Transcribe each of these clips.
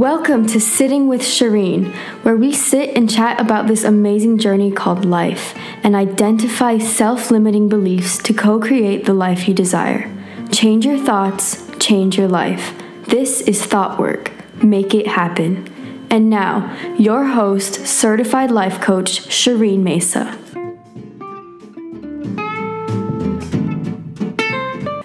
Welcome to Sitting with Shireen, where we sit and chat about this amazing journey called life and identify self limiting beliefs to co create the life you desire. Change your thoughts, change your life. This is Thought Work. Make it happen. And now, your host, certified life coach, Shireen Mesa.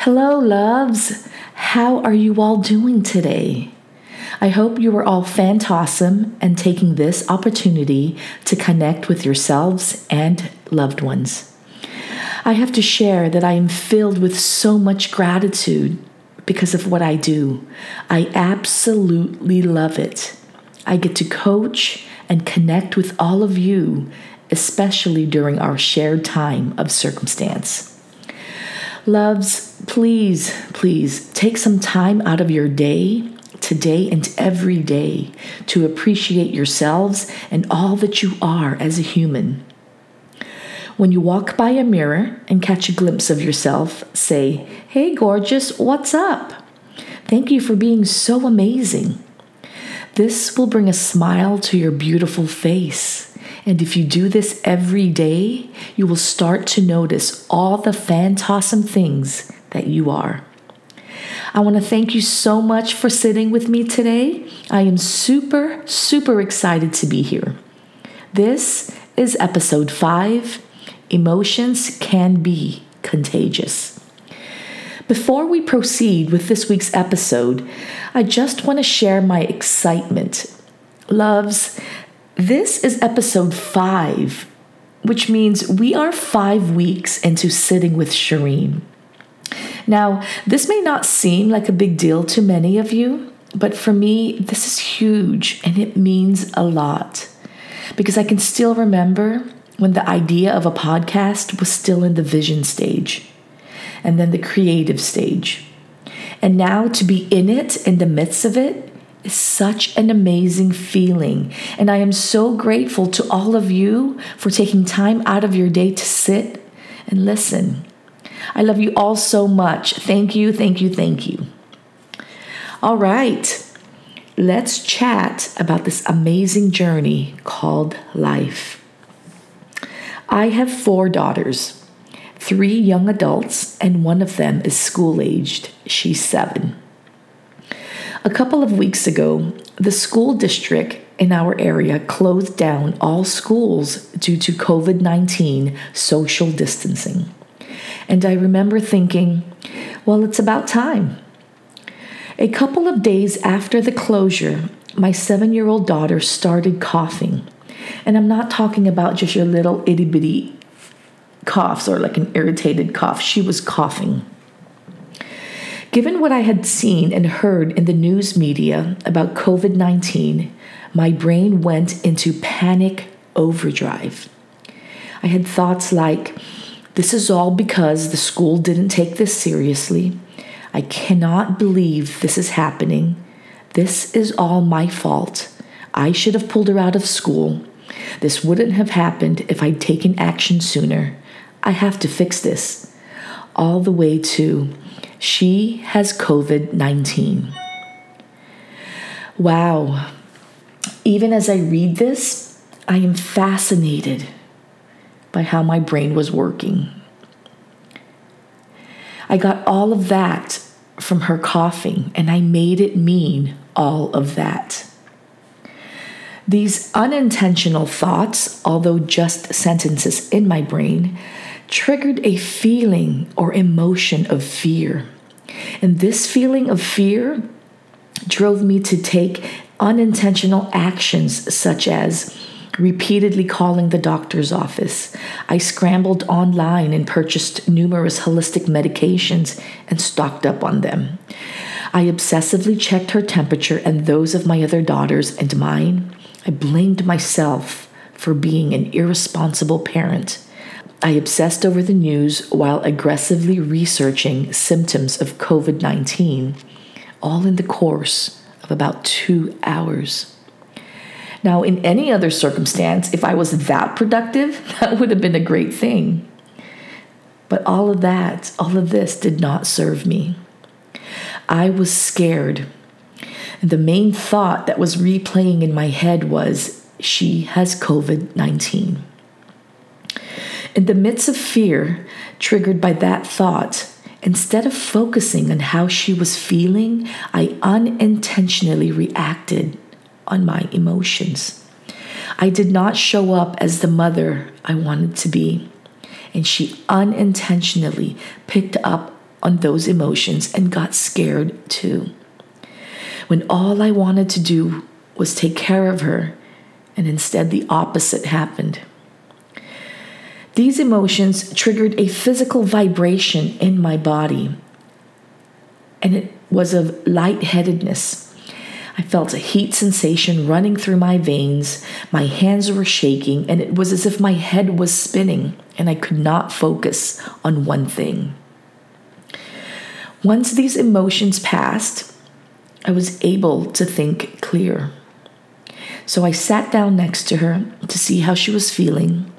Hello, loves. How are you all doing today? I hope you are all fantastic and taking this opportunity to connect with yourselves and loved ones. I have to share that I am filled with so much gratitude because of what I do. I absolutely love it. I get to coach and connect with all of you, especially during our shared time of circumstance. Loves, please, please take some time out of your day today and every day to appreciate yourselves and all that you are as a human. When you walk by a mirror and catch a glimpse of yourself, say, Hey, gorgeous, what's up? Thank you for being so amazing. This will bring a smile to your beautiful face. And if you do this every day, you will start to notice all the fantastic things that you are. I want to thank you so much for sitting with me today. I am super, super excited to be here. This is episode five Emotions Can Be Contagious. Before we proceed with this week's episode, I just want to share my excitement. Loves, this is episode five, which means we are five weeks into sitting with Shireen. Now, this may not seem like a big deal to many of you, but for me, this is huge and it means a lot. Because I can still remember when the idea of a podcast was still in the vision stage and then the creative stage. And now to be in it, in the midst of it, is such an amazing feeling. And I am so grateful to all of you for taking time out of your day to sit and listen. I love you all so much. Thank you, thank you, thank you. All right, let's chat about this amazing journey called life. I have four daughters, three young adults, and one of them is school aged. She's seven. A couple of weeks ago, the school district in our area closed down all schools due to COVID 19 social distancing. And I remember thinking, well, it's about time. A couple of days after the closure, my seven year old daughter started coughing. And I'm not talking about just your little itty bitty coughs or like an irritated cough. She was coughing. Given what I had seen and heard in the news media about COVID 19, my brain went into panic overdrive. I had thoughts like, this is all because the school didn't take this seriously. I cannot believe this is happening. This is all my fault. I should have pulled her out of school. This wouldn't have happened if I'd taken action sooner. I have to fix this. All the way to she has COVID 19. Wow. Even as I read this, I am fascinated by how my brain was working. I got all of that from her coughing, and I made it mean all of that. These unintentional thoughts, although just sentences in my brain, triggered a feeling or emotion of fear. And this feeling of fear drove me to take unintentional actions such as repeatedly calling the doctor's office. I scrambled online and purchased numerous holistic medications and stocked up on them. I obsessively checked her temperature and those of my other daughters and mine. I blamed myself for being an irresponsible parent. I obsessed over the news while aggressively researching symptoms of COVID 19, all in the course of about two hours. Now, in any other circumstance, if I was that productive, that would have been a great thing. But all of that, all of this did not serve me. I was scared. The main thought that was replaying in my head was, she has COVID 19. In the midst of fear triggered by that thought, instead of focusing on how she was feeling, I unintentionally reacted on my emotions. I did not show up as the mother I wanted to be, and she unintentionally picked up on those emotions and got scared too. When all I wanted to do was take care of her, and instead the opposite happened. These emotions triggered a physical vibration in my body, and it was of lightheadedness. I felt a heat sensation running through my veins, my hands were shaking, and it was as if my head was spinning and I could not focus on one thing. Once these emotions passed, I was able to think clear. So I sat down next to her to see how she was feeling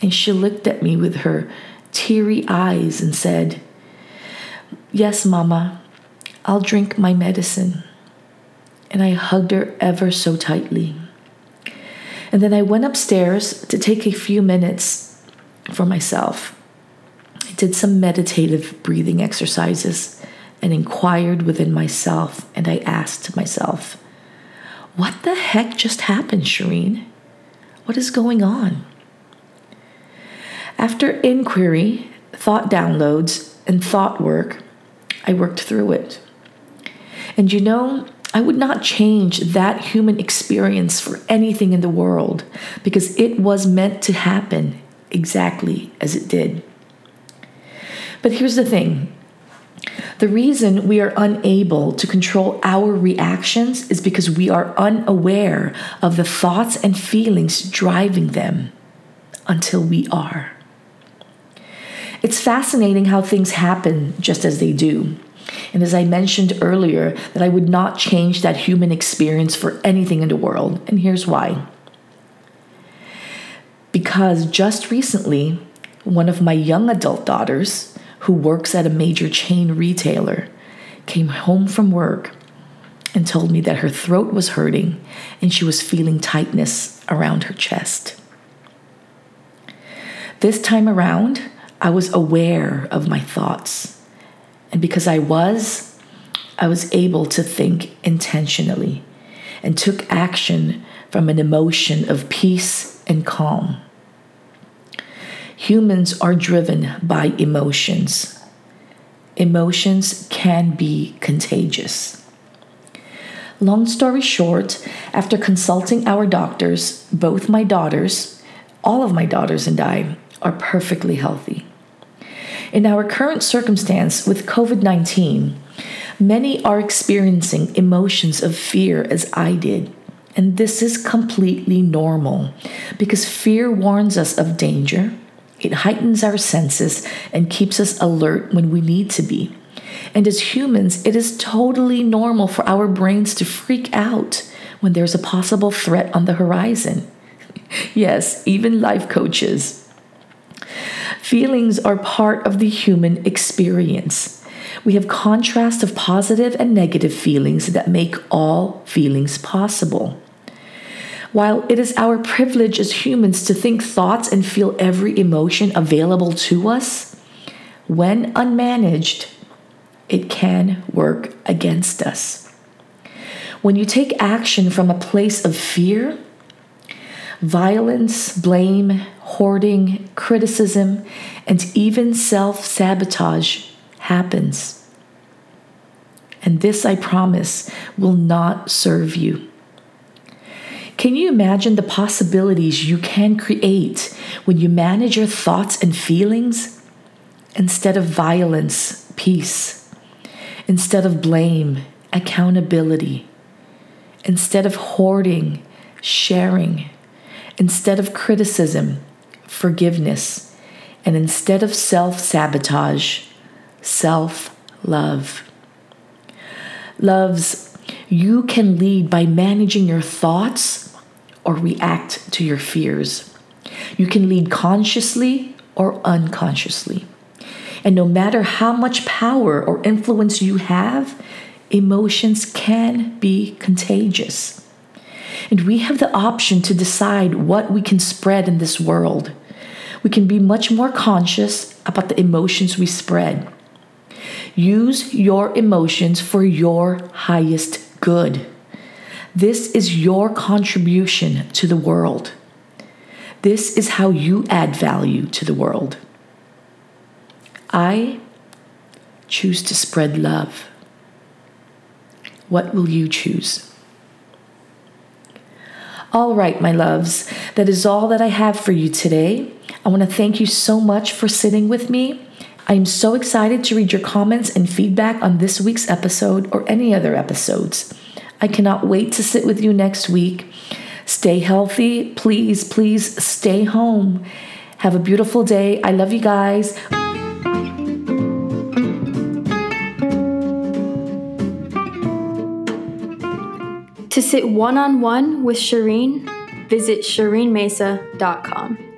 and she looked at me with her teary eyes and said, Yes, Mama, I'll drink my medicine. And I hugged her ever so tightly. And then I went upstairs to take a few minutes for myself. I did some meditative breathing exercises and inquired within myself, and I asked myself, What the heck just happened, Shireen? What is going on? After inquiry, thought downloads, and thought work, I worked through it. And you know, I would not change that human experience for anything in the world because it was meant to happen exactly as it did. But here's the thing the reason we are unable to control our reactions is because we are unaware of the thoughts and feelings driving them until we are. It's fascinating how things happen just as they do. And as I mentioned earlier, that I would not change that human experience for anything in the world. And here's why. Because just recently, one of my young adult daughters, who works at a major chain retailer, came home from work and told me that her throat was hurting and she was feeling tightness around her chest. This time around, I was aware of my thoughts. And because I was, I was able to think intentionally and took action from an emotion of peace and calm. Humans are driven by emotions. Emotions can be contagious. Long story short, after consulting our doctors, both my daughters, all of my daughters, and I are perfectly healthy. In our current circumstance with COVID 19, many are experiencing emotions of fear as I did. And this is completely normal because fear warns us of danger, it heightens our senses, and keeps us alert when we need to be. And as humans, it is totally normal for our brains to freak out when there's a possible threat on the horizon. yes, even life coaches Feelings are part of the human experience. We have contrast of positive and negative feelings that make all feelings possible. While it is our privilege as humans to think thoughts and feel every emotion available to us, when unmanaged, it can work against us. When you take action from a place of fear, violence, blame, hoarding, criticism, and even self sabotage happens. And this, I promise, will not serve you. Can you imagine the possibilities you can create when you manage your thoughts and feelings? Instead of violence, peace. Instead of blame, accountability. Instead of hoarding, sharing. Instead of criticism, forgiveness, and instead of self sabotage, self love. Loves, you can lead by managing your thoughts or react to your fears. You can lead consciously or unconsciously. And no matter how much power or influence you have, emotions can be contagious. And we have the option to decide what we can spread in this world. We can be much more conscious about the emotions we spread. Use your emotions for your highest good. This is your contribution to the world. This is how you add value to the world. I choose to spread love. What will you choose? All right, my loves, that is all that I have for you today. I want to thank you so much for sitting with me. I am so excited to read your comments and feedback on this week's episode or any other episodes. I cannot wait to sit with you next week. Stay healthy. Please, please stay home. Have a beautiful day. I love you guys. To sit one on one with Shireen, visit ShireenMesa.com.